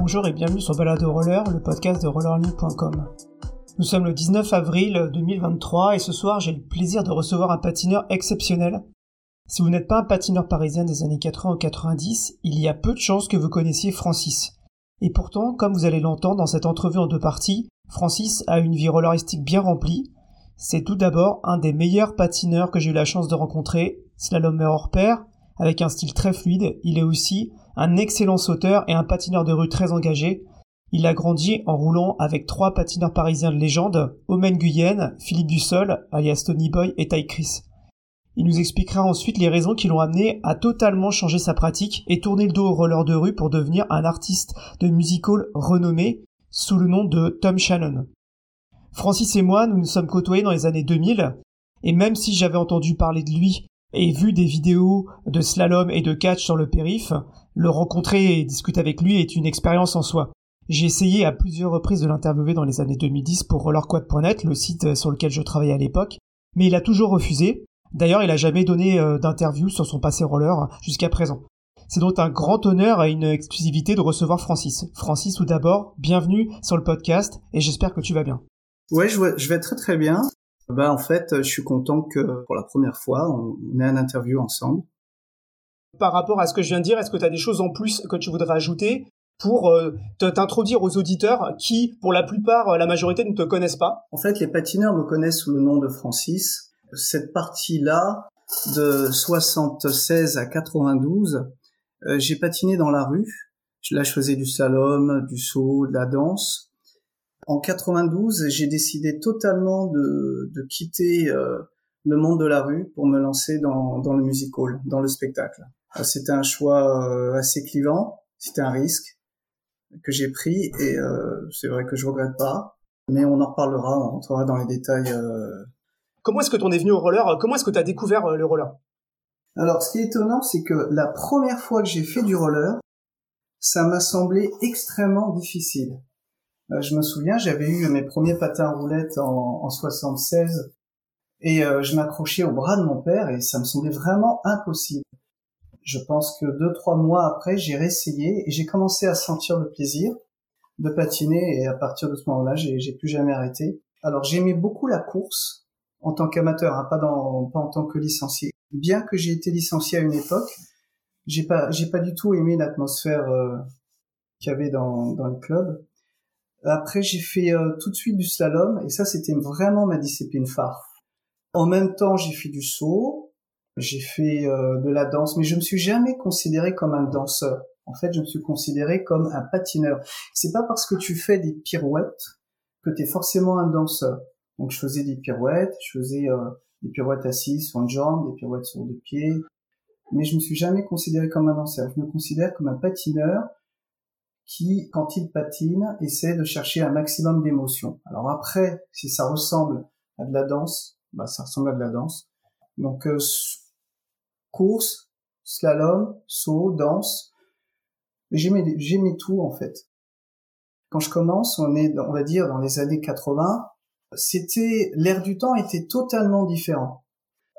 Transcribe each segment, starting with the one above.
Bonjour et bienvenue sur Balade Roller, le podcast de rollerly.com. Nous sommes le 19 avril 2023 et ce soir j'ai le plaisir de recevoir un patineur exceptionnel. Si vous n'êtes pas un patineur parisien des années 80 ou 90, il y a peu de chances que vous connaissiez Francis. Et pourtant, comme vous allez l'entendre dans cette entrevue en deux parties, Francis a une vie rolleristique bien remplie. C'est tout d'abord un des meilleurs patineurs que j'ai eu la chance de rencontrer, slalommer hors pair, avec un style très fluide. Il est aussi un excellent sauteur et un patineur de rue très engagé. Il a grandi en roulant avec trois patineurs parisiens de légende, Omen Guyenne, Philippe Dussol, alias Tony Boy et Ty Chris. Il nous expliquera ensuite les raisons qui l'ont amené à totalement changer sa pratique et tourner le dos au roller de rue pour devenir un artiste de musical renommé sous le nom de Tom Shannon. Francis et moi, nous nous sommes côtoyés dans les années 2000, et même si j'avais entendu parler de lui et vu des vidéos de slalom et de catch sur le périph', le rencontrer et discuter avec lui est une expérience en soi. J'ai essayé à plusieurs reprises de l'interviewer dans les années 2010 pour rollerquad.net, le site sur lequel je travaillais à l'époque, mais il a toujours refusé. D'ailleurs, il a jamais donné euh, d'interview sur son passé roller jusqu'à présent. C'est donc un grand honneur et une exclusivité de recevoir Francis. Francis, tout d'abord, bienvenue sur le podcast et j'espère que tu vas bien. Ouais, je vais très très bien. Bah en fait, je suis content que pour la première fois, on ait un interview ensemble. Par rapport à ce que je viens de dire, est-ce que tu as des choses en plus que tu voudrais ajouter pour euh, t'introduire aux auditeurs qui, pour la plupart, euh, la majorité ne te connaissent pas? En fait, les patineurs me connaissent sous le nom de Francis. Cette partie-là, de 76 à 92, euh, j'ai patiné dans la rue. Là, je faisais du slalom, du saut, de la danse. En 92, j'ai décidé totalement de, de quitter le monde de la rue pour me lancer dans, dans le musical, dans le spectacle. Euh, c'était un choix euh, assez clivant, c'était un risque que j'ai pris et c'est vrai que je regrette pas, mais on en reparlera, on rentrera dans les détails. Comment est-ce que tu en es venu au roller? Comment est-ce que tu as découvert le roller? Alors, ce qui est étonnant, c'est que la première fois que j'ai fait du roller, ça m'a semblé extrêmement difficile. Euh, je me souviens, j'avais eu mes premiers patins à roulettes en, en 76 et euh, je m'accrochais au bras de mon père et ça me semblait vraiment impossible. Je pense que deux trois mois après, j'ai réessayé et j'ai commencé à sentir le plaisir de patiner et à partir de ce moment-là, j'ai, plus jamais arrêté. Alors j'aimais beaucoup la course en tant qu'amateur, hein, pas, pas en tant que licencié. Bien que j'ai été licencié à une époque, j'ai pas j'ai pas du tout aimé l'atmosphère euh, qu'il y avait dans, dans les clubs. Après, j'ai fait euh, tout de suite du slalom et ça, c'était vraiment ma discipline phare. En même temps, j'ai fait du saut, j'ai fait euh, de la danse, mais je me suis jamais considéré comme un danseur. En fait, je me suis considéré comme un patineur. C'est pas parce que tu fais des pirouettes que tu es forcément un danseur. Donc, je faisais des pirouettes, je faisais euh, des pirouettes assises sur une jambe, des pirouettes sur deux pieds, mais je me suis jamais considéré comme un danseur. Je me considère comme un patineur qui, quand il patine, essaie de chercher un maximum d'émotions. Alors après, si ça ressemble à de la danse, bah ça ressemble à de la danse. Donc euh, course, slalom, saut, danse, j'aimais j'aimais tout en fait. Quand je commence, on est, on va dire, dans les années 80, c'était l'air du temps était totalement différent.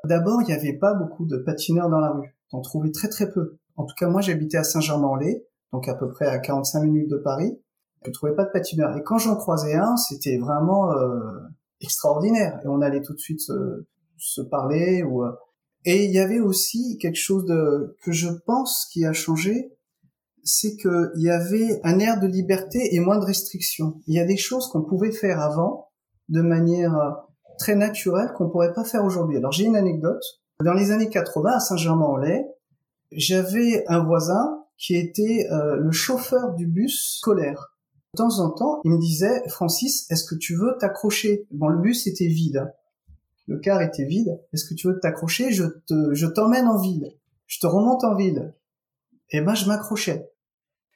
D'abord, il n'y avait pas beaucoup de patineurs dans la rue. On trouvait très très peu. En tout cas, moi, j'habitais à Saint-Germain-en-Laye donc à peu près à 45 minutes de Paris. Je trouvais pas de patineur. Et quand j'en croisais un, c'était vraiment euh, extraordinaire. Et on allait tout de suite se, se parler. Ou, euh, Et il y avait aussi quelque chose de que je pense qui a changé, c'est qu'il y avait un air de liberté et moins de restrictions. Il y a des choses qu'on pouvait faire avant de manière euh, très naturelle qu'on pourrait pas faire aujourd'hui. Alors j'ai une anecdote. Dans les années 80, à Saint-Germain-en-Laye, j'avais un voisin qui était euh, le chauffeur du bus scolaire. De temps en temps, il me disait, Francis, est-ce que tu veux t'accrocher? Bon, le bus était vide. Le car était vide. Est-ce que tu veux t'accrocher? Je te, je t'emmène en ville. Je te remonte en ville. Et eh ben, je m'accrochais.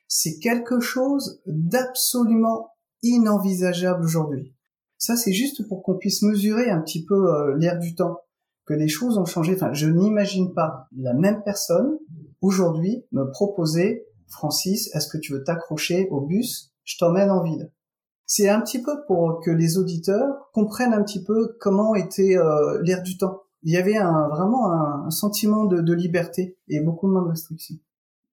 C'est quelque chose d'absolument inenvisageable aujourd'hui. Ça, c'est juste pour qu'on puisse mesurer un petit peu euh, l'air du temps, que les choses ont changé. Enfin, je n'imagine pas la même personne aujourd'hui me proposer, Francis, est-ce que tu veux t'accrocher au bus? Je t'emmène en ville. C'est un petit peu pour que les auditeurs comprennent un petit peu comment était euh, l'air du temps. Il y avait un, vraiment un, sentiment de, liberté et beaucoup moins de restrictions.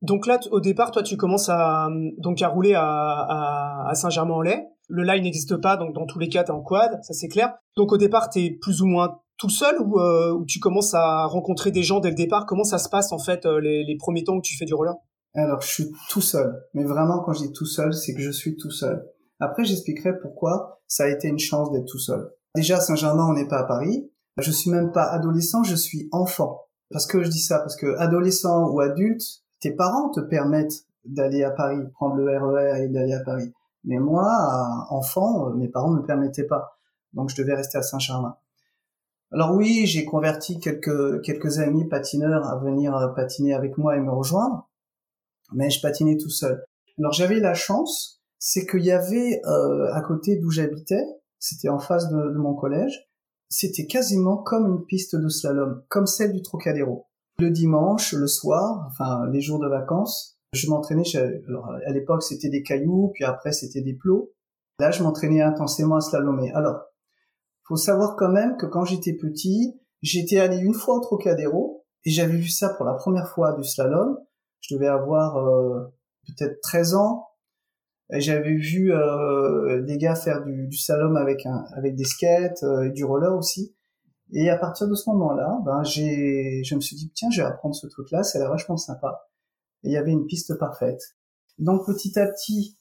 Donc là, au départ, toi, tu commences à donc à rouler à, Saint-Germain-en-Laye. Le line n'existe pas, donc dans tous les cas, tu es en quad, ça c'est clair. Donc au départ, tu es plus ou moins tout seul euh, ou, tu commences à rencontrer des gens dès le départ? Comment ça se passe en fait euh, les, premiers temps que tu fais du roller Alors je suis tout seul, mais vraiment quand je dis tout seul, c'est que je suis tout seul. Après, j'expliquerai pourquoi ça a été une chance d'être tout seul. Déjà, Saint-Germain, on n'est pas à Paris. Je suis même pas adolescent, je suis enfant. Parce que je dis ça, parce que adolescent ou adulte, tes parents te permettent d'aller à Paris, prendre le RER e et d'aller à Paris. Mais moi, enfant, euh, mes parents ne me permettaient pas. Donc je devais rester à Saint-Germain. Alors oui, j'ai converti quelques, quelques amis patineurs à venir euh, patiner avec moi et me rejoindre, mais je patinais tout seul. Alors j'avais la chance, c'est qu'il y avait euh, à côté d'où j'habitais, c'était en face de, de mon collège, c'était quasiment comme une piste de slalom, comme celle du Trocadéro. Le dimanche, le soir, enfin les jours de vacances, je m'entraînais. À l'époque c'était des cailloux, puis après c'était des plots. Là je m'entraînais intensément à slalomer. Alors faut savoir quand même que quand j'étais petit, j'étais allé une fois au Trocadéro et j'avais vu ça pour la première fois du slalom. Je devais avoir euh, peut-être 13 ans. J'avais vu euh, des gars faire du, du slalom avec un, avec des skates euh, et du roller aussi. Et à partir de ce moment-là, ben j'ai, je me suis dit tiens, je vais apprendre ce truc-là, ça a l'air vachement sympa. Et il y avait une piste parfaite. Donc petit à petit,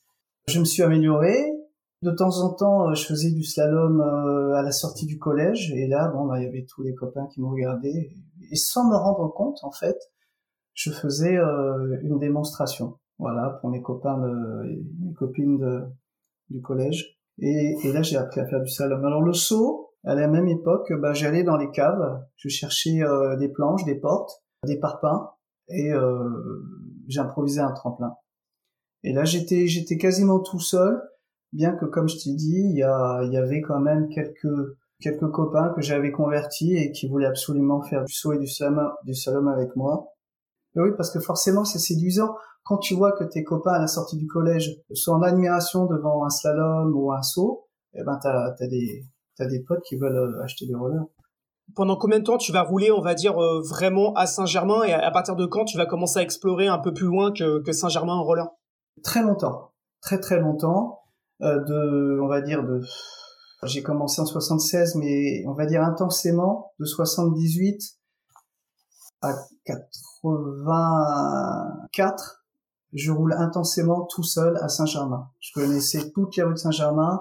je me suis amélioré. De temps en temps, euh, je faisais du slalom euh, à la sortie du collège, et là, bon, bah, il y avait tous les copains qui me regardaient, et sans me rendre compte, en fait, je faisais euh, une démonstration, voilà, pour mes copains, de, mes copines de, du collège. Et, et là, j'ai appris à faire du slalom. Alors le saut, à la même époque, bah, j'allais dans les caves, je cherchais des planches, des portes, des parpaings, et j'improvisais un tremplin. Et là, j'étais j'étais quasiment tout seul bien que comme je t'ai dit, il y, y avait quand même quelques quelques copains que j'avais convertis et qui voulaient absolument faire du saut et du slalom, du avec moi. Oui, parce que forcément c'est séduisant quand tu vois que tes copains à la sortie du collège sont en admiration devant un slalom ou un saut, eh ben t'as as des t'as des potes qui veulent euh, acheter des rollers. Pendant combien de temps tu vas rouler, on va dire euh, vraiment à Saint-Germain et à partir de quand tu vas commencer à explorer un peu plus loin que, que Saint-Germain en roller? Très longtemps, très très longtemps. Euh, de, on va dire, de, j'ai commencé en 76, mais on va dire intensément, de 78 à 84, je roule intensément tout seul à Saint-Germain. Je connaissais toutes les rues de Saint-Germain.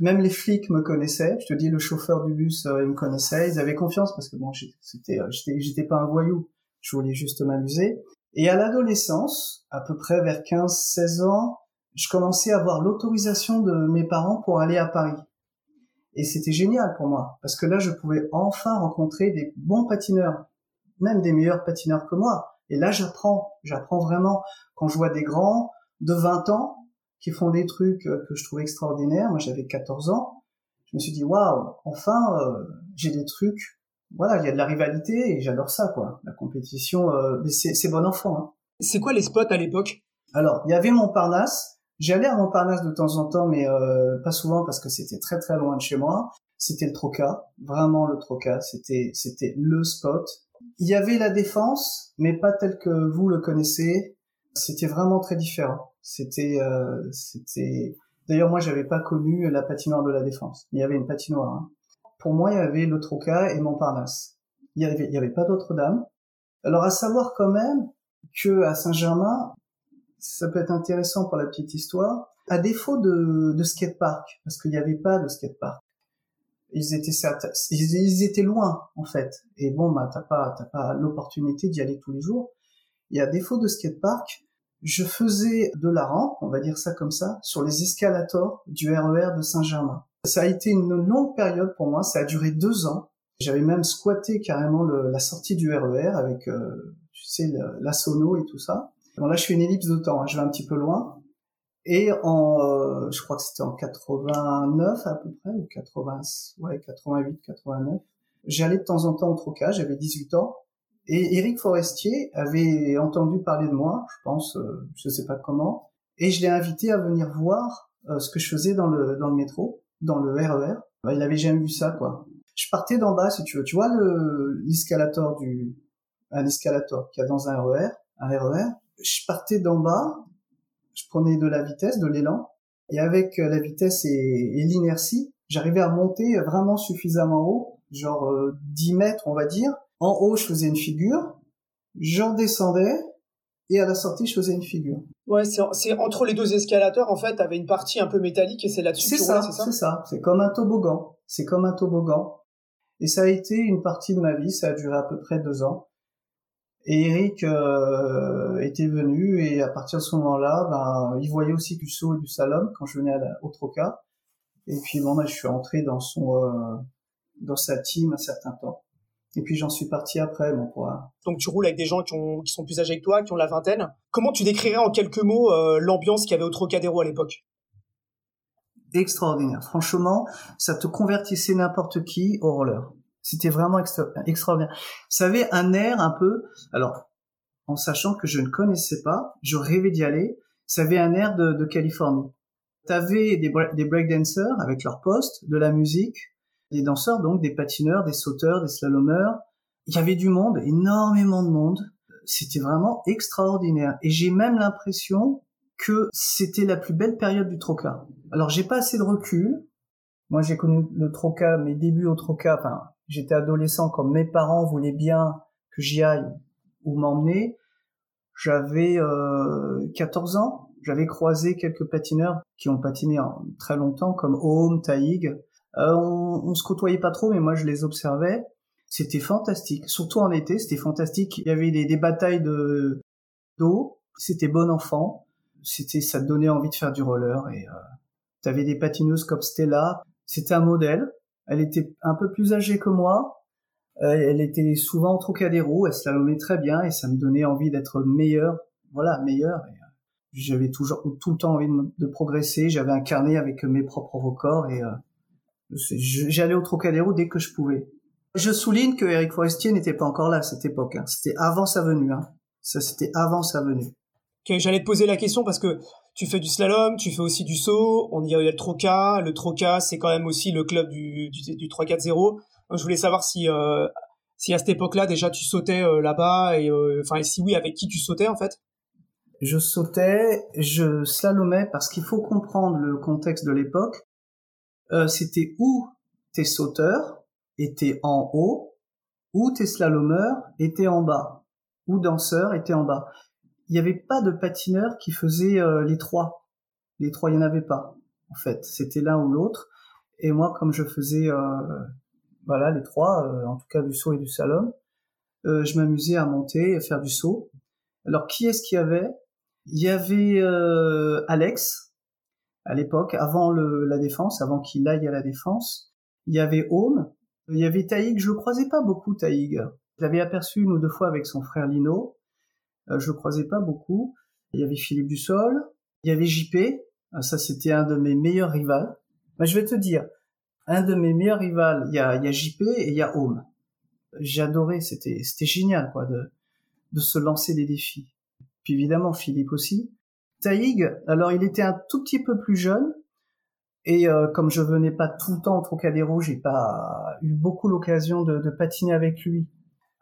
Même les flics me connaissaient. Je te dis, le chauffeur du bus, euh, il me connaissait. Ils avaient confiance parce que bon, c'était, euh, j'étais, pas un voyou. Je voulais juste m'amuser. Et à l'adolescence, à peu près vers 15-16 ans, je commençais à avoir l'autorisation de mes parents pour aller à Paris. Et c'était génial pour moi, parce que là, je pouvais enfin rencontrer des bons patineurs, même des meilleurs patineurs que moi. Et là, j'apprends, j'apprends vraiment. Quand je vois des grands de 20 ans qui font des trucs euh, que je trouve extraordinaires, moi j'avais 14 ans, je me suis dit, waouh, enfin, euh, j'ai des trucs, voilà, il y a de la rivalité et j'adore ça, quoi. La compétition, euh, mais c'est bon enfant. Hein. C'est quoi les spots à l'époque? Alors, il y avait Montparnasse, J'allais à Montparnasse de temps en temps, mais euh, pas souvent parce que c'était très très loin de chez moi. C'était le Troca, vraiment le Troca. C'était c'était le spot. Il y avait la défense, mais pas tel que vous le connaissez. C'était vraiment très différent. C'était euh, c'était. D'ailleurs, moi, j'avais pas connu la patinoire de la défense. Il y avait une patinoire. Hein. Pour moi, il y avait le Troca et Montparnasse. Il y avait il y avait pas d'autres dames. Alors à savoir quand même que à Saint-Germain, ça peut être intéressant pour la petite histoire. À défaut de, de skatepark, parce qu'il n'y avait pas de skatepark, ils étaient loin en fait. Et bon, bah t'as pas t'as pas l'opportunité d'y aller tous les jours. Et à défaut de skatepark, je faisais de la rampe, on va dire ça comme ça, sur les escalators du RER e de Saint-Germain. Ça a été une longue période pour moi, ça a duré deux ans. J'avais même squatté carrément la sortie du RER e avec, euh, tu sais, la sono et tout ça. Bon là je fais une ellipse de temps, hein, je vais un petit peu loin. Et en, euh, je crois que c'était en 89 à peu près, ou 80, ouais, 88, 89. J'allais de temps en temps au trocage, j'avais 18 ans. Et Eric Forestier avait entendu parler de moi, je pense, euh, je sais pas comment. Et je l'ai invité à venir voir euh, ce que je faisais dans le, dans le métro, dans le RER. E bah, il avait jamais vu ça, quoi. Je partais d'en bas, si tu veux. Tu vois l'escalator du, un escalator qu'il y a dans un RER, un RER je partais d'en bas, je prenais de la vitesse, de l'élan, et avec la vitesse et, l'inertie, j'arrivais à monter vraiment suffisamment haut, genre 10 mètres on va dire. En haut, je faisais une figure, j'en descendais, et à la sortie, je faisais une figure. Ouais, c'est entre les deux escalateurs, en fait, t'avais une partie un peu métallique et c'est là-dessus C'est ça, c'est ça. C'est comme un toboggan. C'est comme un toboggan. Et ça a été une partie de ma vie, ça a duré à peu près deux ans. Et Eric euh, était venu et à partir de ce moment-là, ben, il voyait aussi du saut et du slalom quand je venais à au Troca. Et puis bon, ben, je suis entré dans son euh, dans sa team un certain temps. Et puis j'en suis parti après, bon, pour... Donc tu roules avec des gens qui, ont, qui sont plus âgés que toi, qui ont la vingtaine. Comment tu décrirais en quelques mots euh, l'ambiance qu'il y avait au Trocadéro à l'époque? Extraordinaire. Franchement, ça te convertissait n'importe qui au roller. C'était vraiment extraordinaire. Ça avait un air un peu... Alors, en sachant que je ne connaissais pas, je rêvais d'y aller, ça avait un air de, Californie. T'avais des, des breakdancers avec leur poste, de la musique, des danseurs, donc des patineurs, des sauteurs, des slalomeurs. Il y avait du monde, énormément de monde. C'était vraiment extraordinaire. Et j'ai même l'impression que c'était la plus belle période du troca. Alors j'ai pas assez de recul. Moi j'ai connu le troca, mes débuts au troca, enfin j'étais adolescent quand mes parents voulaient bien que j'y aille ou m'emmener. J'avais euh, 14 ans, j'avais croisé quelques patineurs qui ont patiné en très longtemps comme Home, Taïg, euh, on, on se côtoyait pas trop, mais moi je les observais. C'était fantastique, surtout en été, c'était fantastique. Il y avait des, batailles de d'eau, c'était bon enfant, c'était ça te donnait envie de faire du roller et euh, t'avais des patineuses comme Stella, c'était un modèle. Elle était un peu plus âgée que moi, euh, elle était souvent au Trocadéro, elle slalomait très bien et ça me donnait envie d'être meilleur, voilà, meilleur. Euh, j'avais toujours tout le temps envie de, progresser. J'avais un carnet avec mes propres records et J'allais au Trocadéro dès que je pouvais. Je souligne que Eric Forestier n'était pas encore là à cette époque. Hein. C'était avant sa venue. Hein. Ça, c'était avant sa venue. J'allais te poser la question parce que tu fais du slalom, tu fais aussi du saut. On y a le Troca. Le Troca, c'est quand même aussi le club du, du, du 3-4-0. Je voulais savoir si, euh, si à cette époque-là déjà tu sautais euh, là-bas et euh, enfin si oui, avec qui tu sautais en fait? Je sautais, je slalomais parce qu'il faut comprendre le contexte de l'époque. Euh, c'était où tes sauteurs étaient en haut, ou tes slalomeurs étaient en bas, ou danseurs étaient en bas. Il n'y avait pas de patineurs qui faisaient euh, les trois. Les trois, il n'y en avait pas, en fait. C'était l'un ou l'autre. Et moi, comme je faisais, euh, voilà, les trois, en tout cas du saut et du slalom, je m'amusais à monter et faire du saut. Alors, qui est-ce qu'il y avait? Il y avait Alex, à l'époque, avant le, la défense, avant qu'il aille à la défense. Il y avait Home, il y avait Taïg, je le croisais pas beaucoup Taïg. Je l'avais aperçu une ou deux fois avec son frère Lino, euh, je le croisais pas beaucoup. Il y avait Philippe Dussol, il y avait JP, ah, ça c'était un de mes meilleurs rivales. Mais je vais te dire, un de mes meilleurs rivales, il y a, il y a JP et il y a Home. J'adorais, c'était, c'était génial quoi de, de se lancer des défis. Puis évidemment Philippe aussi. Taïg, alors il était un tout petit peu plus jeune, et euh, comme je venais pas tout le temps au Trocadéro, j'ai pas eu beaucoup l'occasion de, patiner avec lui.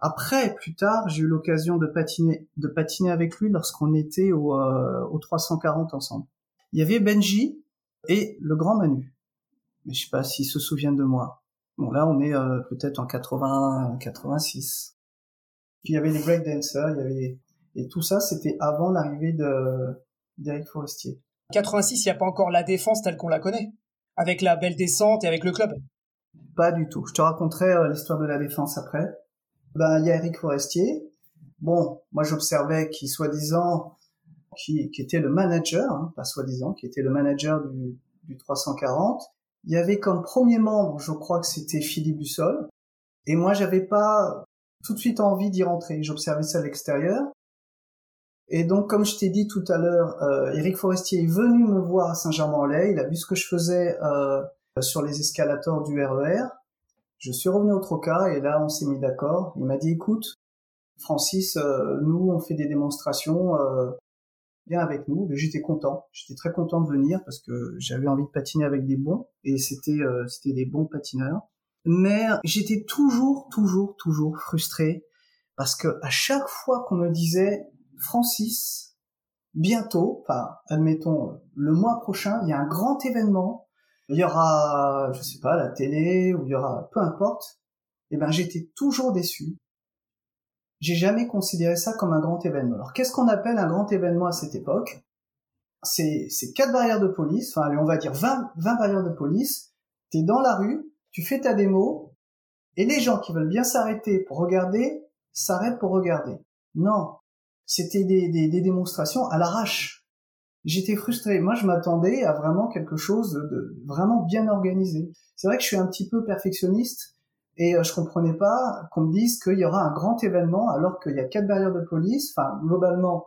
Après, plus tard, j'ai eu l'occasion de patiner, de patiner avec lui lorsqu'on était au, euh, au 340 ensemble. Il y avait Benji et le grand Manu. Mais je sais pas s'il se souvient de moi. Bon, là, on est euh, peut-être en 80, 86. Puis il y avait les breakdancers, il y avait et tout ça, c'était avant l'arrivée de d'Eric Forestier. 86, il n'y a pas encore la défense telle qu'on la connaît, avec la belle descente et avec le club. Pas du tout. Je te raconterai euh, l'histoire de la défense après. Ben, il y a Eric Forestier. Bon, moi j'observais qui soi-disant, qui, qui, était le manager, hein, pas soi-disant, qui était le manager du, du 340. Il y avait comme premier membre, je crois que c'était Philippe Bussol. Et moi, j'avais pas tout de suite envie d'y rentrer. J'observais ça à l'extérieur. Et donc, comme je t'ai dit tout à l'heure, euh, Eric Forestier est venu me voir à Saint-Germain-en-Laye. Il a vu ce que je faisais euh, sur les escalators du RER. Je suis revenu au Troca et là, on s'est mis d'accord. Il m'a dit, écoute, Francis, euh, nous, on fait des démonstrations. Euh, viens avec nous. J'étais content. J'étais très content de venir parce que j'avais envie de patiner avec des bons et c'était euh, c'était des bons patineurs. Mais j'étais toujours, toujours, toujours frustré parce que à chaque fois qu'on me disait Francis, bientôt, enfin, admettons, le mois prochain, il y a un grand événement. Il y aura, je sais pas, la télé, ou il y aura, peu importe. Eh ben, j'étais toujours déçu. J'ai jamais considéré ça comme un grand événement. Alors, qu'est-ce qu'on appelle un grand événement à cette époque? C'est, c'est quatre barrières de police, enfin, allez, on va dire 20, 20 barrières de police. T'es dans la rue, tu fais ta démo, et les gens qui veulent bien s'arrêter pour regarder, s'arrêtent pour regarder. Non. C'était des, des, des démonstrations à l'arrache. J'étais frustré. Moi, je m'attendais à vraiment quelque chose de vraiment bien organisé. C'est vrai que je suis un petit peu perfectionniste et euh, je comprenais pas qu'on me dise qu'il y aura un grand événement alors qu'il y a quatre barrières de police. Enfin, globalement,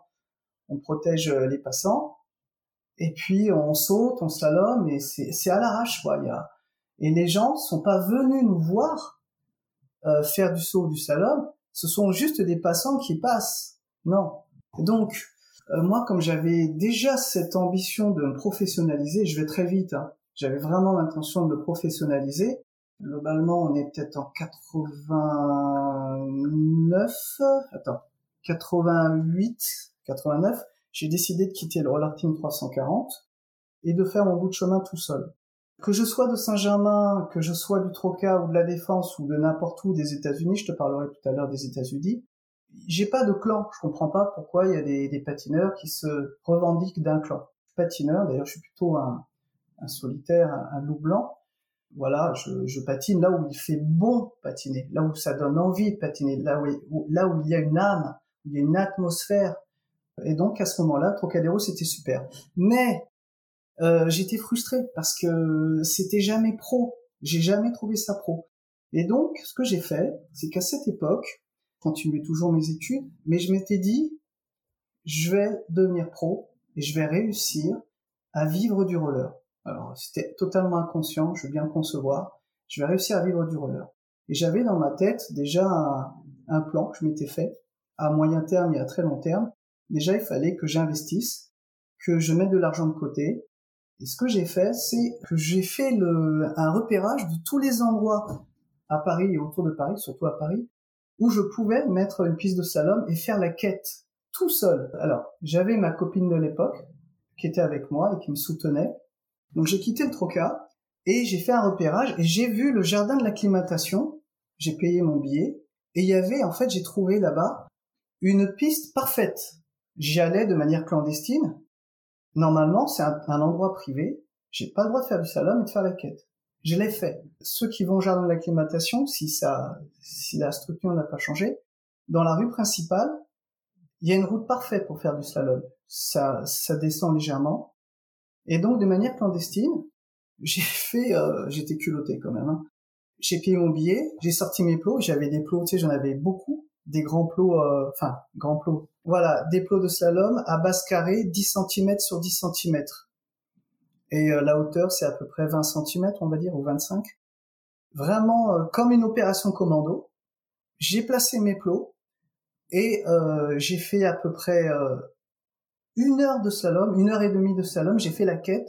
on protège euh, les passants. Et puis, on saute, on slalom et c'est à l'arrache, quoi. Et les gens sont pas venus nous voir euh, faire du saut ou du slalom. Ce sont juste des passants qui passent. Non. Donc, euh, moi, comme j'avais déjà cette ambition de me professionnaliser, je vais très vite, hein, j'avais vraiment l'intention de me professionnaliser. Globalement, on est peut-être en 89, attends, 88, 89. J'ai décidé de quitter le Roller Team 340 et de faire mon bout de chemin tout seul. Que je sois de Saint-Germain, que je sois du Troca ou de la Défense ou de n'importe où des États-Unis, je te parlerai tout à l'heure des États-Unis, j'ai pas de clan. Je comprends pas pourquoi il y a des, patineurs qui se revendiquent d'un clan. Patineur, d'ailleurs, je suis plutôt un, solitaire, un, loup blanc. Voilà, je, patine là où il fait bon patiner, là où ça donne envie de patiner, là où, là où il y a une âme, il y a une atmosphère. Et donc à ce moment-là, Trocadéro c'était super. Mais euh, j'étais frustré parce que c'était jamais pro. J'ai jamais trouvé ça pro. Et donc, ce que j'ai fait, c'est qu'à cette époque, continuais toujours mes études, mais je m'étais dit, je vais devenir pro et je vais réussir à vivre du roller. Alors, c'était totalement inconscient, je veux bien concevoir. Je vais réussir à vivre du roller. Et j'avais dans ma tête déjà un, plan que je m'étais fait à moyen terme et à très long terme. Déjà, il fallait que j'investisse, que je mette de l'argent de côté. Et ce que j'ai fait, c'est que j'ai fait un repérage de tous les endroits à Paris et autour de Paris, surtout à Paris, où je pouvais mettre une piste de slalom et faire la quête tout seul. Alors, j'avais ma copine de l'époque qui était avec moi et qui me soutenait. Donc j'ai quitté le Troca et j'ai fait un repérage et j'ai vu le jardin de l'acclimatation. J'ai payé mon billet et il y avait, en fait, j'ai trouvé là-bas une piste parfaite. J'y allais de manière clandestine. Normalement, c'est un, endroit privé. J'ai pas le droit de faire du slalom et de faire la quête je l'ai fait. Ceux qui vont au jardin de l'acclimatation, si ça, si la structure n'a pas changé, dans la rue principale, il y a une route parfaite pour faire du slalom. Ça, ça descend légèrement. Et donc, de manière clandestine, j'ai fait, euh, j'étais culotté quand même. Hein. J'ai payé mon billet, j'ai sorti mes plots, j'avais des plots, tu sais, j'en avais beaucoup, des grands plots, euh, enfin, grands plots. Voilà, des plots de slalom à base carrée, 10 cm sur 10 cm. Et euh, la hauteur, c'est à peu près 20 cm, on va dire, ou 25. Vraiment euh, comme une opération commando. J'ai placé mes plots et euh, j'ai fait à peu près une heure de slalom, une heure et demie de slalom. J'ai fait la quête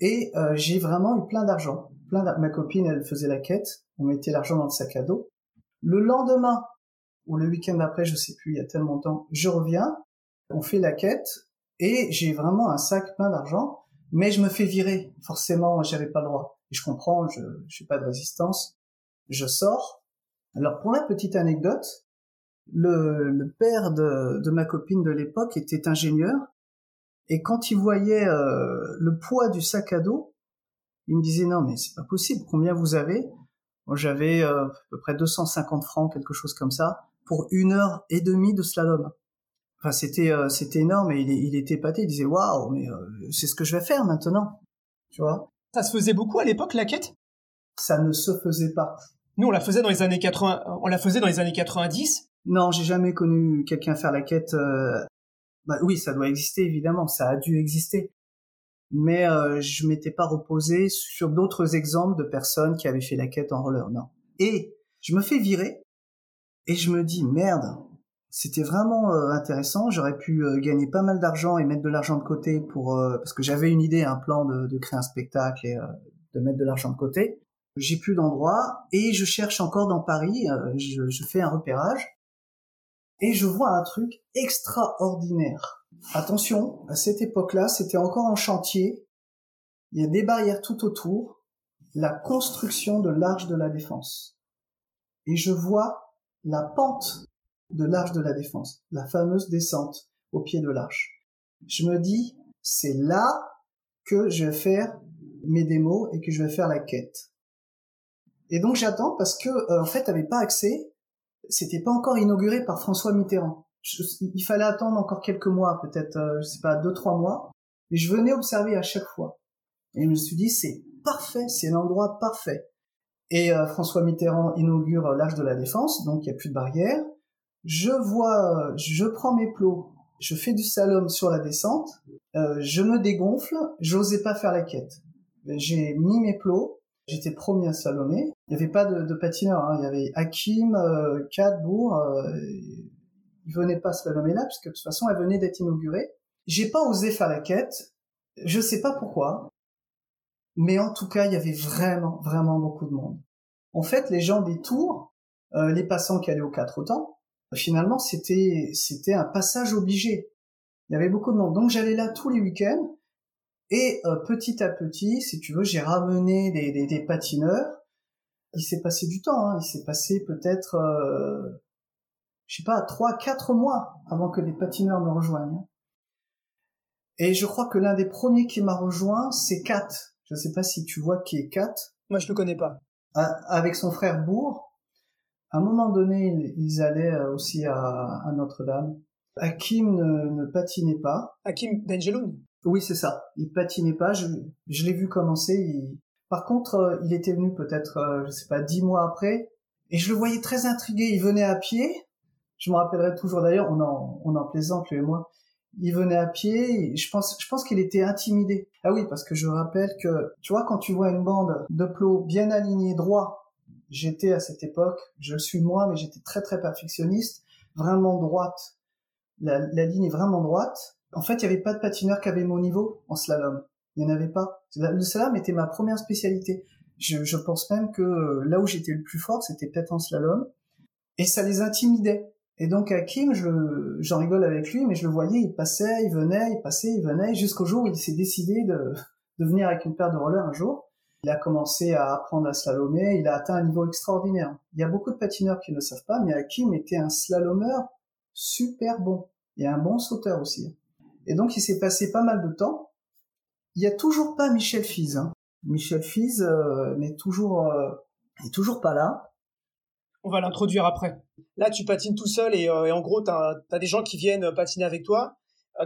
et j'ai vraiment eu plein d'argent. Plein Ma copine, elle faisait la quête. On mettait l'argent dans le sac à dos. Le lendemain ou le week-end après, je sais plus, il y a tellement de temps, je reviens, on fait la quête et j'ai vraiment un sac plein d'argent mais je me fais virer. Forcément, j'avais pas le droit. Et je comprends, je n'ai pas de résistance. Je sors. Alors pour la petite anecdote, le, le père de, de, ma copine de l'époque était ingénieur et quand il voyait euh, le poids du sac à dos, il me disait non mais c'est pas possible. Combien vous avez? J'avais euh, à peu près 250 francs, quelque chose comme ça, pour une heure et demie de slalom. Enfin, c'était euh, c'était énorme et il, il était épaté. Il disait waouh, mais euh, c'est ce que je vais faire maintenant, tu vois? Ça se faisait beaucoup à l'époque la quête? Ça ne se faisait pas. Nous, on la faisait dans les années 80. On la faisait dans les années 90. Non, j'ai jamais connu quelqu'un faire la quête. Euh... Bah oui, ça doit exister évidemment, ça a dû exister. Mais euh, je m'étais pas reposé sur d'autres exemples de personnes qui avaient fait la quête en roller, non. Et je me fais virer et je me dis merde, c'était vraiment euh, intéressant. J'aurais pu euh, gagner pas mal d'argent et mettre de l'argent de côté pour euh, parce que j'avais une idée, un plan de, de créer un spectacle et de mettre de l'argent de côté. J'ai plus d'endroit et je cherche encore dans Paris. Je, je, fais un repérage et je vois un truc extraordinaire. Attention, à cette époque-là, c'était encore en chantier. Il y a des barrières tout autour. La construction de l'arche de la défense. Et je vois la pente de l'arche de la défense, la fameuse descente au pied de l'arche. Je me dis, c'est là que je vais faire mes démos et que je vais faire la quête. Et donc j'attends parce que euh, en fait, t'avais pas accès. C'était pas encore inauguré par François Mitterrand. il fallait attendre encore quelques mois, peut-être, euh, je sais pas, deux trois mois. Mais je venais observer à chaque fois. Et je me suis dit, c'est parfait, c'est l'endroit parfait. Et euh, François Mitterrand inaugure l'Arche de la Défense, donc il y a plus de barrière. Je vois, je prends mes plots, je fais du slalom sur la descente, je me dégonfle, j'osais pas faire la quête. J'ai mis mes plots, J'étais premier à Salomé. Il n'y avait pas de, de patineur. Hein. Il y avait Hakim, euh, Cadbourg. Euh, il venait pas slalomer là, puisque de toute façon, elle venait d'être inaugurée. J'ai pas osé faire la quête. Je sais pas pourquoi. Mais en tout cas, il y avait vraiment, vraiment beaucoup de monde. En fait, les gens des tours, euh, les passants qui allaient aux quatre autant, finalement, c'était, c'était un passage obligé. Il y avait beaucoup de monde. Donc, j'allais là tous les week-ends. Et euh, petit à petit, si tu veux, j'ai ramené des, des, patineurs. Il s'est passé du temps, hein. il s'est passé peut-être, euh, je sais pas, trois, quatre mois avant que des patineurs me rejoignent. Et je crois que l'un des premiers qui m'a rejoint, c'est Kat. Je ne sais pas si tu vois qui est Kat. Moi, je le connais pas. Avec son frère Bourg. À un moment donné, ils allaient euh, aussi à, à Notre-Dame. Hakim ne, ne, patinait pas. Hakim Benjeloun? Oui, c'est ça. Il patinait pas. Je, je l'ai vu commencer. Il... Par contre, euh, il était venu peut-être, euh, je sais pas, dix mois après, et je le voyais très intrigué. Il venait à pied. Je me rappellerai toujours d'ailleurs. On en, on en plaisante lui et moi. Il venait à pied. Je pense, je pense qu'il était intimidé. Ah oui, parce que je rappelle que, tu vois, quand tu vois une bande de plots bien alignés, droit, j'étais à cette époque, je suis moi, mais j'étais très très perfectionniste, vraiment droite. La, ligne est vraiment droite en fait, il n'y avait pas de patineur qui avait mon niveau en slalom. Il n'y en avait pas. Le slalom était ma première spécialité. Je, je pense même que euh, là où j'étais le plus fort, c'était peut-être en slalom. Et ça les intimidait. Et donc Hakim, je, j'en rigole avec lui, mais je le voyais, il passait, il venait, il passait, il venait, jusqu'au jour où il s'est décidé de, de venir avec une paire de rollers un jour. Il a commencé à apprendre à slalomer, il a atteint un niveau extraordinaire. Il y a beaucoup de patineurs qui ne savent pas, mais Hakim était un slalomeur super bon et un bon sauteur aussi. Et donc, il s'est passé pas mal de temps. Il n'y a toujours pas Michel Fize. Hein. Michel Fize euh, n'est toujours, euh, toujours pas là. On va l'introduire après. Là, tu patines tout seul et, euh, en gros, tu as, des gens qui viennent patiner avec toi,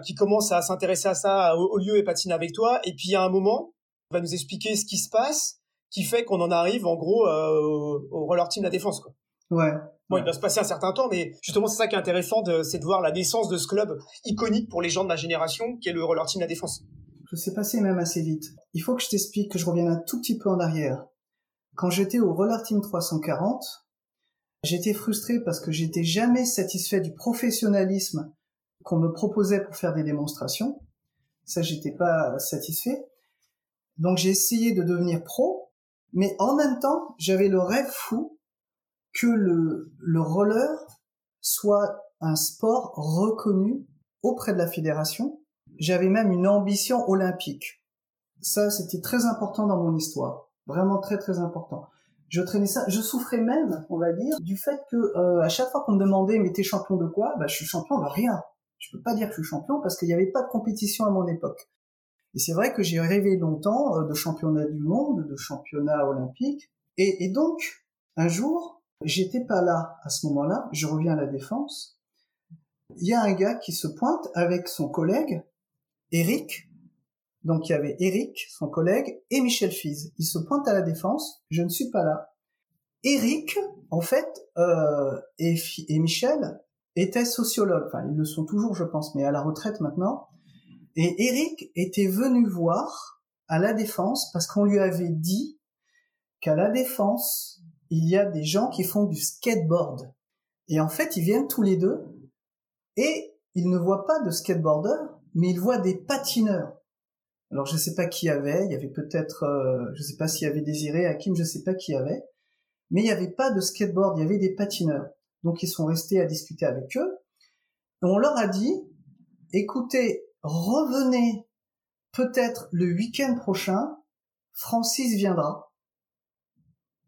qui commencent à s'intéresser à ça au, lieu et patiner avec toi. Et puis, il y a un moment, va nous expliquer ce qui se passe, qui fait qu'on en arrive, en gros, au roller team la défense. Quoi. Ouais. Bon, il doit se passer un certain temps, mais justement, c'est ça qui est intéressant, c'est de voir la naissance de ce club iconique pour les gens de ma génération, qui est le Roller Team La Défense. Je sais passer même assez vite. Il faut que je t'explique, que je revienne un tout petit peu en arrière. Quand j'étais au Roller Team 340, j'étais frustré parce que j'étais jamais satisfait du professionnalisme qu'on me proposait pour faire des démonstrations. Ça, j'étais pas satisfait. Donc j'ai essayé de devenir pro, mais en même temps, j'avais le rêve fou que le, le roller soit un sport reconnu auprès de la fédération. J'avais même une ambition olympique. Ça, c'était très important dans mon histoire. Vraiment très très important. Je traînais ça. Je souffrais même, on va dire, du fait que euh, à chaque fois qu'on me demandait mais t'es champion de quoi? Bah je suis champion de rien. Je peux pas dire que je suis champion parce qu'il n'y avait pas de compétition à mon époque. Et c'est vrai que j'ai rêvé longtemps euh, de championnat du monde, de championnat olympique. Et, donc un jour, J'étais pas là à ce moment-là, je reviens à la défense. Il y a un gars qui se pointe avec son collègue, Eric. Donc il y avait Eric, son collègue, et Michel Fize. Ils se pointent à la défense, je ne suis pas là. Eric, en fait, euh, et, et Michel étaient sociologues. Enfin, ils le sont toujours, je pense, mais à la retraite maintenant. Et Eric était venu voir à la défense parce qu'on lui avait dit qu'à la défense, il y a des gens qui font du skateboard. Et en fait, ils viennent tous les deux et ils ne voient pas de skateboarders, mais ils voient des patineurs. Alors je ne sais pas qui y avait, il y avait peut-être, euh, je ne sais pas s'il y avait Désiré, Hakim, je ne sais pas qui y avait, mais il n'y avait pas de skateboard, il y avait des patineurs. Donc ils sont restés à discuter avec eux. on leur a dit, écoutez, revenez peut-être le week-end prochain, Francis viendra,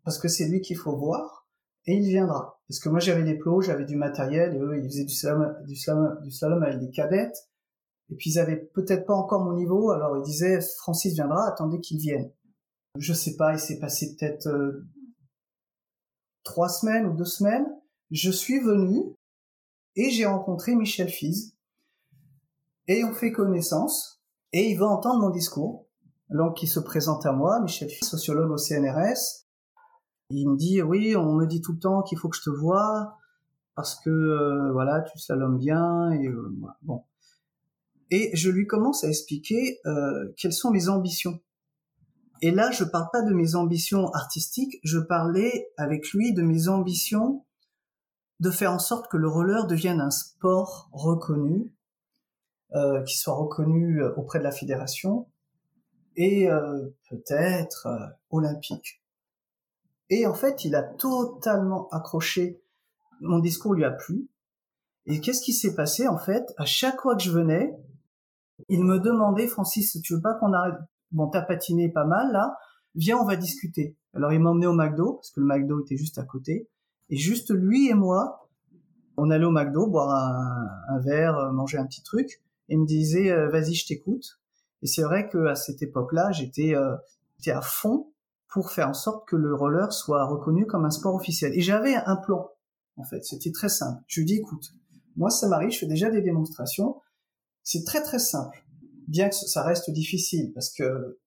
parce que c'est lui qu'il faut voir, et il viendra. Parce que moi j'avais des plots, j'avais du matériel, et eux ils faisaient du slalom, du slalom, avec des cadettes, et puis ils avaient peut-être pas encore mon niveau, alors ils disaient Francis viendra, attendez qu'il vienne. Je sais pas, il s'est passé peut-être euh, trois semaines ou deux semaines. Je suis venu et j'ai rencontré Michel Fize et on fait connaissance et il va entendre mon discours. Donc qui se présente à moi, Michel sociologue au CNRS. Il me dit oui, on me dit tout le temps qu'il faut que je te vois parce que euh, voilà, tu slalomes bien et euh, bon. Et je lui commence à expliquer euh, quelles sont mes ambitions. Et là, je parle pas de mes ambitions artistiques, je parlais avec lui de mes ambitions de faire en sorte que le roller devienne un sport reconnu, euh, qui soit reconnu euh, auprès de la fédération et euh, peut-être euh, olympique. Et en fait, il a totalement accroché. Mon discours lui a plu. Et qu'est-ce qui s'est passé en fait? À chaque fois que je venais, il me demandait, Francis, tu veux pas qu'on arrête Bon, t'as patiné pas mal là? Viens, on va discuter. Alors il m'a emmené au McDo parce que le McDo était juste à côté. Et juste lui et moi, on allait au McDo boire un, verre, euh, manger un petit truc. Et me disait, euh, vas-y, je t'écoute. Et c'est vrai que à cette époque-là, j'étais euh, à fond pour faire en sorte que le roller soit reconnu comme un sport officiel. Et j'avais un plan, en fait. C'était très simple. Je lui dis, écoute, moi, ça m'arrive, je fais déjà des démonstrations. C'est très très simple, bien que ça reste difficile parce que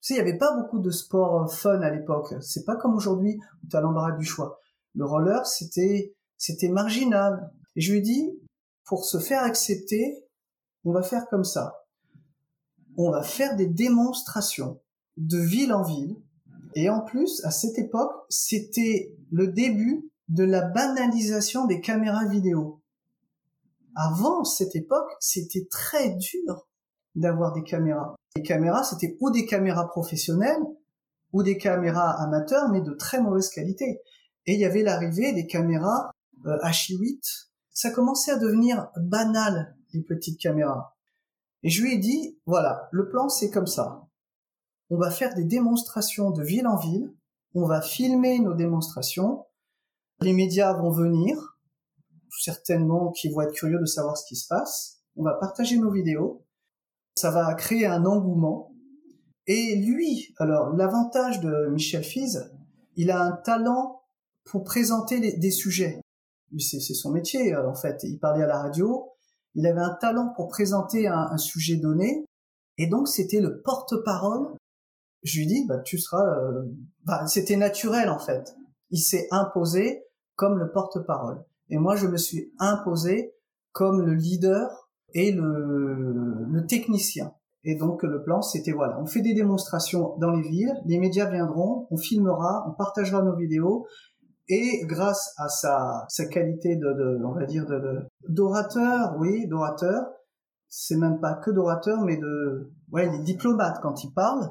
tu sais, il y avait pas beaucoup de sports euh, fun à l'époque. C'est pas comme aujourd'hui où tu as l'embarras du choix. Le roller, c'était c'était marginal. Et je lui dis, pour se faire accepter, on va faire comme ça. On va faire des démonstrations de ville en ville. Et en plus, à cette époque, c'était le début de la banalisation des caméras vidéo. Avant cette époque, c'était très dur d'avoir des caméras. Les caméras, c'était ou des caméras professionnelles ou des caméras amateurs, mais de très mauvaise qualité. Et il y avait l'arrivée des caméras euh, H8. Ça commençait à devenir banal, les petites caméras. Et je lui ai dit, voilà, le plan c'est comme ça. On va faire des démonstrations de ville en ville. On va filmer nos démonstrations. Les médias vont venir certainement qui vont être curieux de savoir ce qui se passe. On va partager nos vidéos. Ça va créer un engouement. Et lui, alors l'avantage de Michel Fize, il a un talent pour présenter des sujets. C'est son métier en fait. Il parlait à la radio. Il avait un talent pour présenter un, sujet donné. Et donc c'était le porte-parole. Je lui dis, bah tu seras. Euh, bah, c'était naturel en fait. Il s'est imposé comme le porte-parole. Et moi, je me suis imposé comme le leader et le, le technicien. Et donc le plan, c'était voilà, on fait des démonstrations dans les villes, les médias viendront, on filmera, on partagera nos vidéos, et grâce à sa, sa qualité de, de, on va dire, de, d'orateur, oui, d'orateur, c'est même pas que d'orateur, mais de, ouais, il est diplomate quand il parle.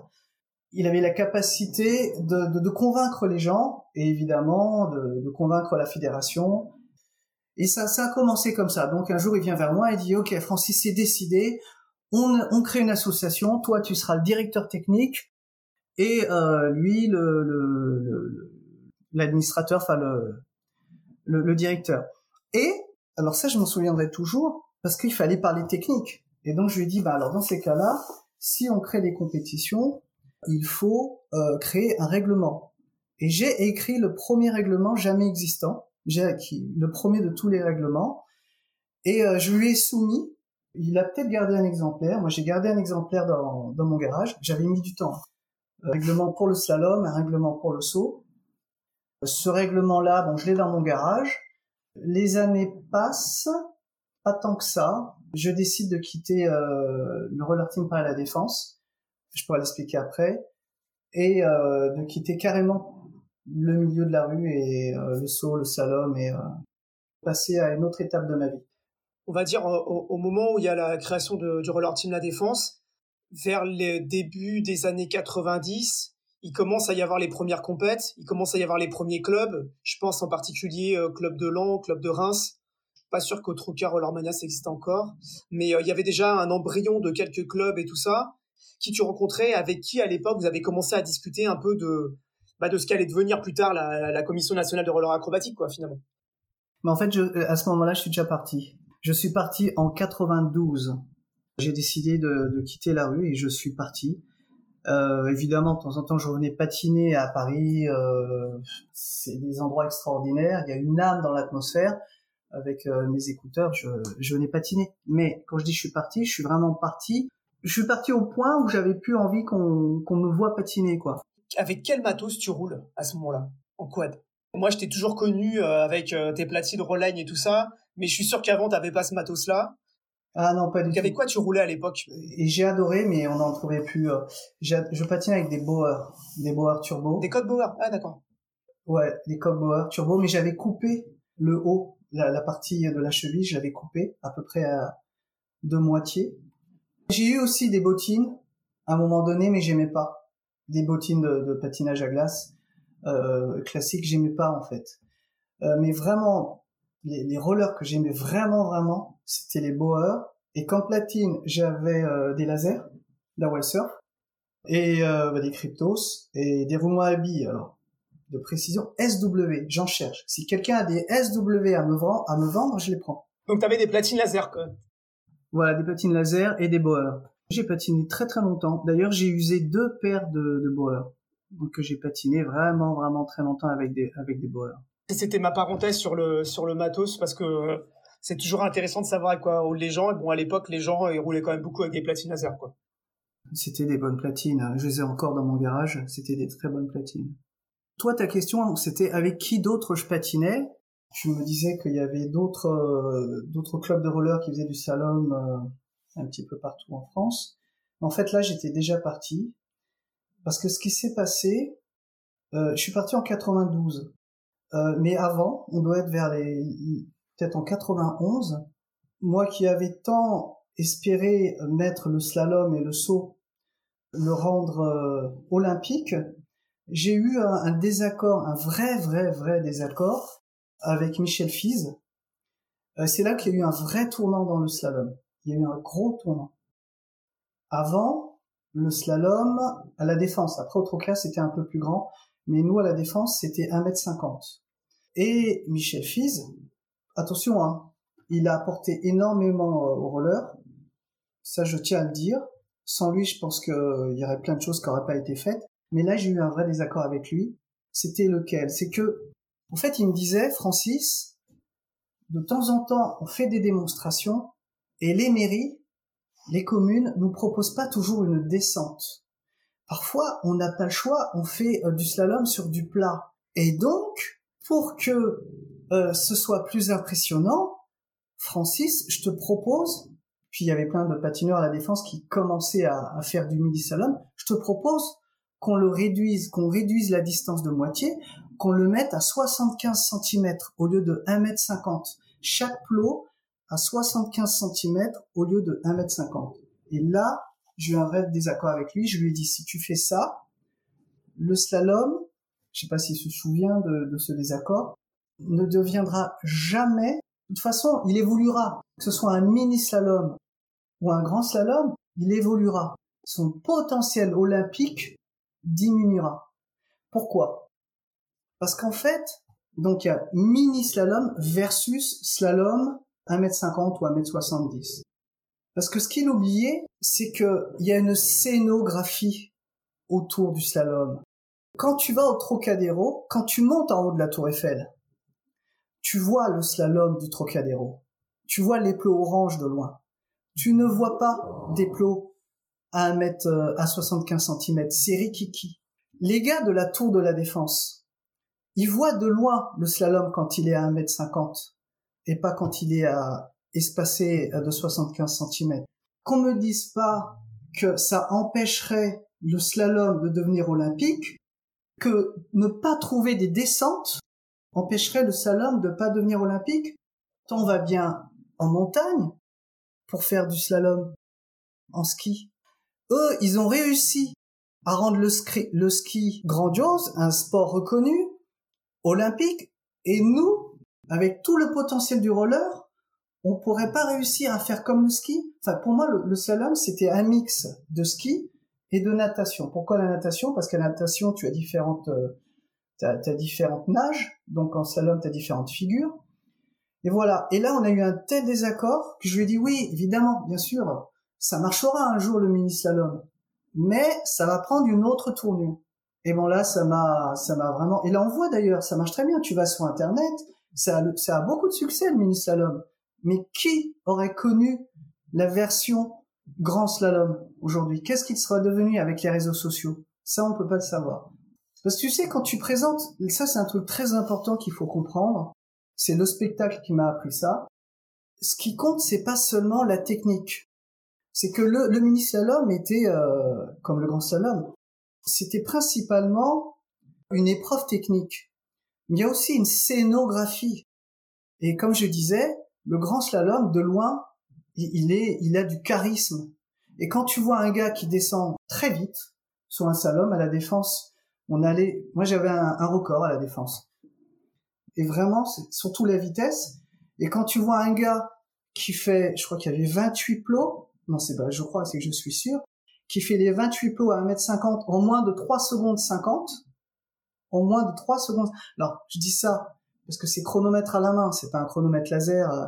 Il avait la capacité de, de, de convaincre les gens, et évidemment de, de convaincre la fédération, et ça, ça a commencé comme ça. Donc un jour, il vient vers moi et dit, OK, Francis, c'est décidé. On, on crée une association. Toi, tu seras le directeur technique et euh, lui, le, l'administrateur, le, enfin le, le, le, directeur. Et alors ça, je m'en souviendrai toujours parce qu'il fallait parler technique. Et donc je lui ai dit, bah alors dans ces cas-là, si on crée des compétitions, il faut euh, créer un règlement. Et j'ai écrit le premier règlement jamais existant j'ai acquis le premier de tous les règlements, et euh, je lui ai soumis. Il a peut-être gardé un exemplaire. Moi, j'ai gardé un exemplaire dans, dans mon garage. J'avais mis du temps. Un règlement pour le slalom, un règlement pour le saut. Ce règlement-là, bon, je l'ai dans mon garage. Les années passent, pas tant que ça. Je décide de quitter euh, le roller team par la défense. Je pourrais l'expliquer après. Et euh, de quitter carrément le milieu de la rue et euh, le saut, le slalom et euh, passer à une autre étape de ma vie. On va dire au, moment où il y a la création du Roller Team La Défense, vers le début des années 90, il commence à y avoir les premières compètes, il commence à y avoir les premiers clubs. Je pense en particulier euh, club de Lens, club de Reims. pas sûr qu'au Troca Rollermania ça existe encore, mais euh, il y avait déjà un embryon de quelques clubs et tout ça. Qui tu rencontrais, avec qui à l'époque vous avez commencé à discuter un peu de bah, de ce qu'allait devenir plus tard la, la, commission nationale de roller acrobatique, quoi, finalement. Mais en fait, je, à ce moment-là, je suis déjà parti. Je suis parti en 92. J'ai décidé de, quitter la rue et je suis parti. Euh, évidemment, de temps en temps, je revenais patiner à Paris. Euh, c'est des endroits extraordinaires. Il y a une âme dans l'atmosphère. Avec euh, mes écouteurs, je, je venais patiner. Mais quand je dis je suis parti, je suis vraiment parti. Je suis parti au point où j'avais plus envie qu'on me voit patiner, quoi avec quel matos tu roules à ce moment-là en quad? Moi, je t'ai toujours connu euh, avec euh, tes platines Roline et tout ça, mais je suis sûr qu'avant, t'avais pas ce matos-là. Ah non, pas du tout. Avec quoi tu roulais à l'époque? Et j'ai adoré, mais on n'en trouvait plus. Euh, je patine avec des Bauer, des Bauer turbo. Des codes Bauer, ah d'accord. Ouais, des codes Bauer turbo, mais j'avais coupé le haut, la, la partie de la cheville, je l'avais coupé à peu près à de moitié. J'ai eu aussi des bottines à un moment donné, mais j'aimais pas des bottines de, patinage à glace euh, classiques, j'aimais pas en fait. Euh, mais vraiment, les, rollers que j'aimais vraiment vraiment, c'était les Bauer. Et qu'en platine, j'avais euh, des lasers, la Surf, et euh, bah, des Cryptos, et des roulements à billes, alors, de précision, SW, j'en cherche. Si quelqu'un a des SW à me, vendre, à me vendre, je les prends. Donc t'avais des platines laser, quoi. Voilà, des platines laser et des Bauer. J'ai patiné très très longtemps. D'ailleurs, j'ai usé deux paires de, de Bauer. Donc j'ai patiné vraiment vraiment très longtemps avec des avec des. C'était ma parenthèse sur le sur le matos parce que euh, c'est toujours intéressant de savoir à quoi roulent les gens. Et bon, à l'époque, les gens ils roulaient quand même beaucoup avec des platines laser, quoi. C'était des bonnes platines. Je les ai encore dans mon garage. C'était des très bonnes platines. Toi, ta question, c'était avec qui d'autre je patinais? Tu me disais qu'il y avait d'autres euh, d'autres clubs de roller qui faisaient du. Euh, un petit peu partout en France. En fait, là, j'étais déjà parti parce que ce qui s'est passé, euh, je suis parti en 92, euh, mais avant, on doit être vers les peut-être en 91. Moi qui avais tant espéré mettre le slalom et le saut, le rendre euh, olympique, j'ai eu un, désaccord, un vrai, vrai, vrai désaccord avec Michel Fize. Euh, c'est là qu'il y a eu un vrai tournant dans le slalom il y a eu un gros tournant. Avant, le slalom à la défense, après au classe c'était un peu plus grand, mais nous à la défense c'était 1m50. Et Michel Fize, attention, hein, il a apporté énormément euh, au roller, ça je tiens à le dire. Sans lui, je pense qu'il euh, y aurait plein de choses qui n'auraient pas été faites. Mais là, j'ai eu un vrai désaccord avec lui. C'était lequel? C'est que, en fait, il me disait, Francis, de temps en temps, on fait des démonstrations, et les mairies, les communes, nous proposent pas toujours une descente. Parfois, on n'a pas le choix, on fait euh, du slalom sur du plat. Et donc, pour que euh, ce soit plus impressionnant, Francis, je te propose, puis il y avait plein de patineurs à la défense qui commençaient à, faire du midi slalom, je te propose qu'on le réduise, qu'on réduise la distance de moitié, qu'on le mette à 75 cm au lieu de 1 m 50. Chaque plot à 75 cm au lieu de 1m50. Et là, j'ai eu un vrai désaccord avec lui. Je lui ai dit, si tu fais ça, le slalom, je sais pas s'il se souvient de, ce désaccord, ne deviendra jamais, de toute façon, il évoluera. Que ce soit un mini slalom ou un grand slalom, il évoluera. Son potentiel olympique diminuera. Pourquoi? Parce qu'en fait, donc il y a mini slalom versus slalom 1m50 ou 1m70. Parce que ce qu'il oubliait, c'est qu'il y a une scénographie autour du slalom. Quand tu vas au Trocadéro, quand tu montes en haut de la tour Eiffel, tu vois le slalom du Trocadéro. Tu vois les plots orange de loin. Tu ne vois pas des plots à 1 mètre, à 75 cm. C'est rikiki. Les gars de la tour de la défense, ils voient de loin le slalom quand il est à 1 mètre 50 et pas quand il est à espacé de 75 cm. Qu'on me dise pas que ça empêcherait le slalom de devenir olympique, que ne pas trouver des descentes empêcherait le slalom de pas devenir olympique. On va bien en montagne pour faire du slalom en ski. Eux, ils ont réussi à rendre le le ski grandiose, un sport reconnu, olympique, et nous, avec tout le potentiel du roller, on pourrait pas réussir à faire comme le ski. Enfin, pour moi, le, slalom, c'était un mix de ski et de natation. Pourquoi la natation? Parce qu'à la natation, tu as différentes, euh, t'as, as différentes nages. Donc en slalom, tu as différentes figures. Et voilà. Et là, on a eu un tel désaccord que je lui ai dit oui, évidemment, bien sûr, ça marchera un jour le mini slalom, mais ça va prendre une autre tournure. Et bon là, ça m'a, ça m'a vraiment. Et là, on voit d'ailleurs, ça marche très bien. Tu vas sur Internet, ça a, ça a beaucoup de succès le mini slalom. Mais qui aurait connu la version grand slalom aujourd'hui? Qu'est-ce qu'il serait devenu avec les réseaux sociaux? Ça, on peut pas le savoir. Parce que tu sais, quand tu présentes, ça c'est un truc très important qu'il faut comprendre. C'est le spectacle qui m'a appris ça. Ce qui compte, c'est pas seulement la technique. C'est que le, le mini slalom était euh, comme le grand slalom. C'était principalement une épreuve technique. Mais il y a aussi une scénographie. Et comme je disais, le grand slalom, de loin, il est, il a du charisme. Et quand tu vois un gars qui descend très vite sur un slalom à la défense, on allait, moi j'avais un, record à la défense. Et vraiment, c'est surtout la vitesse. Et quand tu vois un gars qui fait, je crois qu'il y avait 28 plots, non c'est pas, je crois, c'est que je suis sûr, qui fait les 28 plots à 1m50 en moins de 3 secondes 50, en moins de 3 secondes. Alors, je dis ça parce que c'est chronomètre à la main, c'est pas un chronomètre laser. Euh,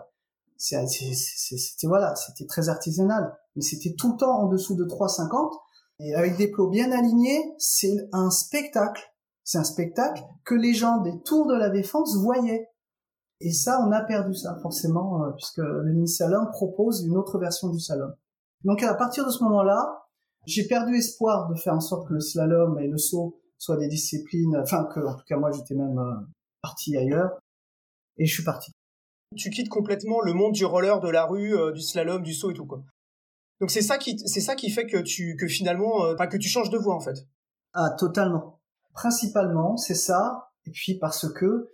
c'était voilà, c'était très artisanal, mais c'était tout le temps en dessous de 3,50 et avec des plots bien alignés, c'est un spectacle. C'est un spectacle que les gens des tours de la défense voyaient. Et ça, on a perdu ça forcément, euh, puisque le mini salon propose une autre version du slalom. Donc à partir de ce moment-là, j'ai perdu espoir de faire en sorte que le slalom et le saut soient des disciplines, enfin que en tout cas moi j'étais même euh, parti ailleurs. Et je suis parti. Tu quittes complètement le monde du roller, de la rue, euh, du slalom, du saut et tout quoi. Donc c'est ça qui c'est ça qui fait que tu que finalement euh, que tu changes de voie en fait. Ah totalement. Principalement, c'est ça et puis parce que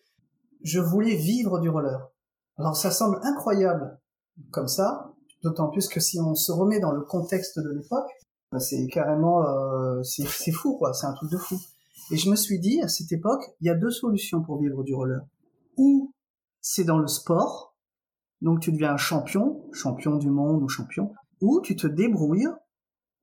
je voulais vivre du roller. Alors ça semble incroyable comme ça, d'autant plus que si on se remet dans le contexte de l'époque, bah, c'est carrément euh, c'est fou quoi, c'est un truc de fou. Et je me suis dit, à cette époque, il y a deux solutions pour vivre du roller. Ou c'est dans le sport, donc tu deviens un champion, champion du monde ou champion, ou tu te débrouilles,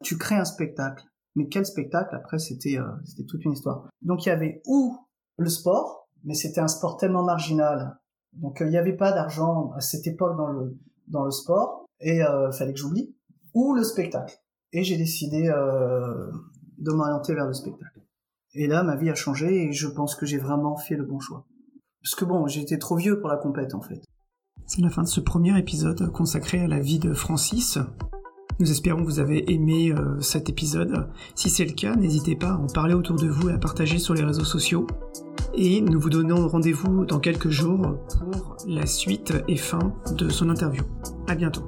tu crées un spectacle. Mais quel spectacle? Après, c'était euh, c'était toute une histoire. Donc il y avait ou le sport, mais c'était un sport tellement marginal, donc euh, il n'y avait pas d'argent à cette époque dans le dans le sport, et euh, fallait que j'oublie, ou le spectacle. Et j'ai décidé euh, de m'orienter vers le spectacle. Et là, ma vie a changé et je pense que j'ai vraiment fait le bon choix. Parce que bon, j'étais trop vieux pour la compète en fait. C'est la fin de ce premier épisode consacré à la vie de Francis. Nous espérons que vous avez aimé euh, cet épisode. Si c'est le cas, n'hésitez pas à en parler autour de vous et à partager sur les réseaux sociaux. Et nous vous donnons rendez-vous dans quelques jours pour la suite et fin de son interview. À bientôt.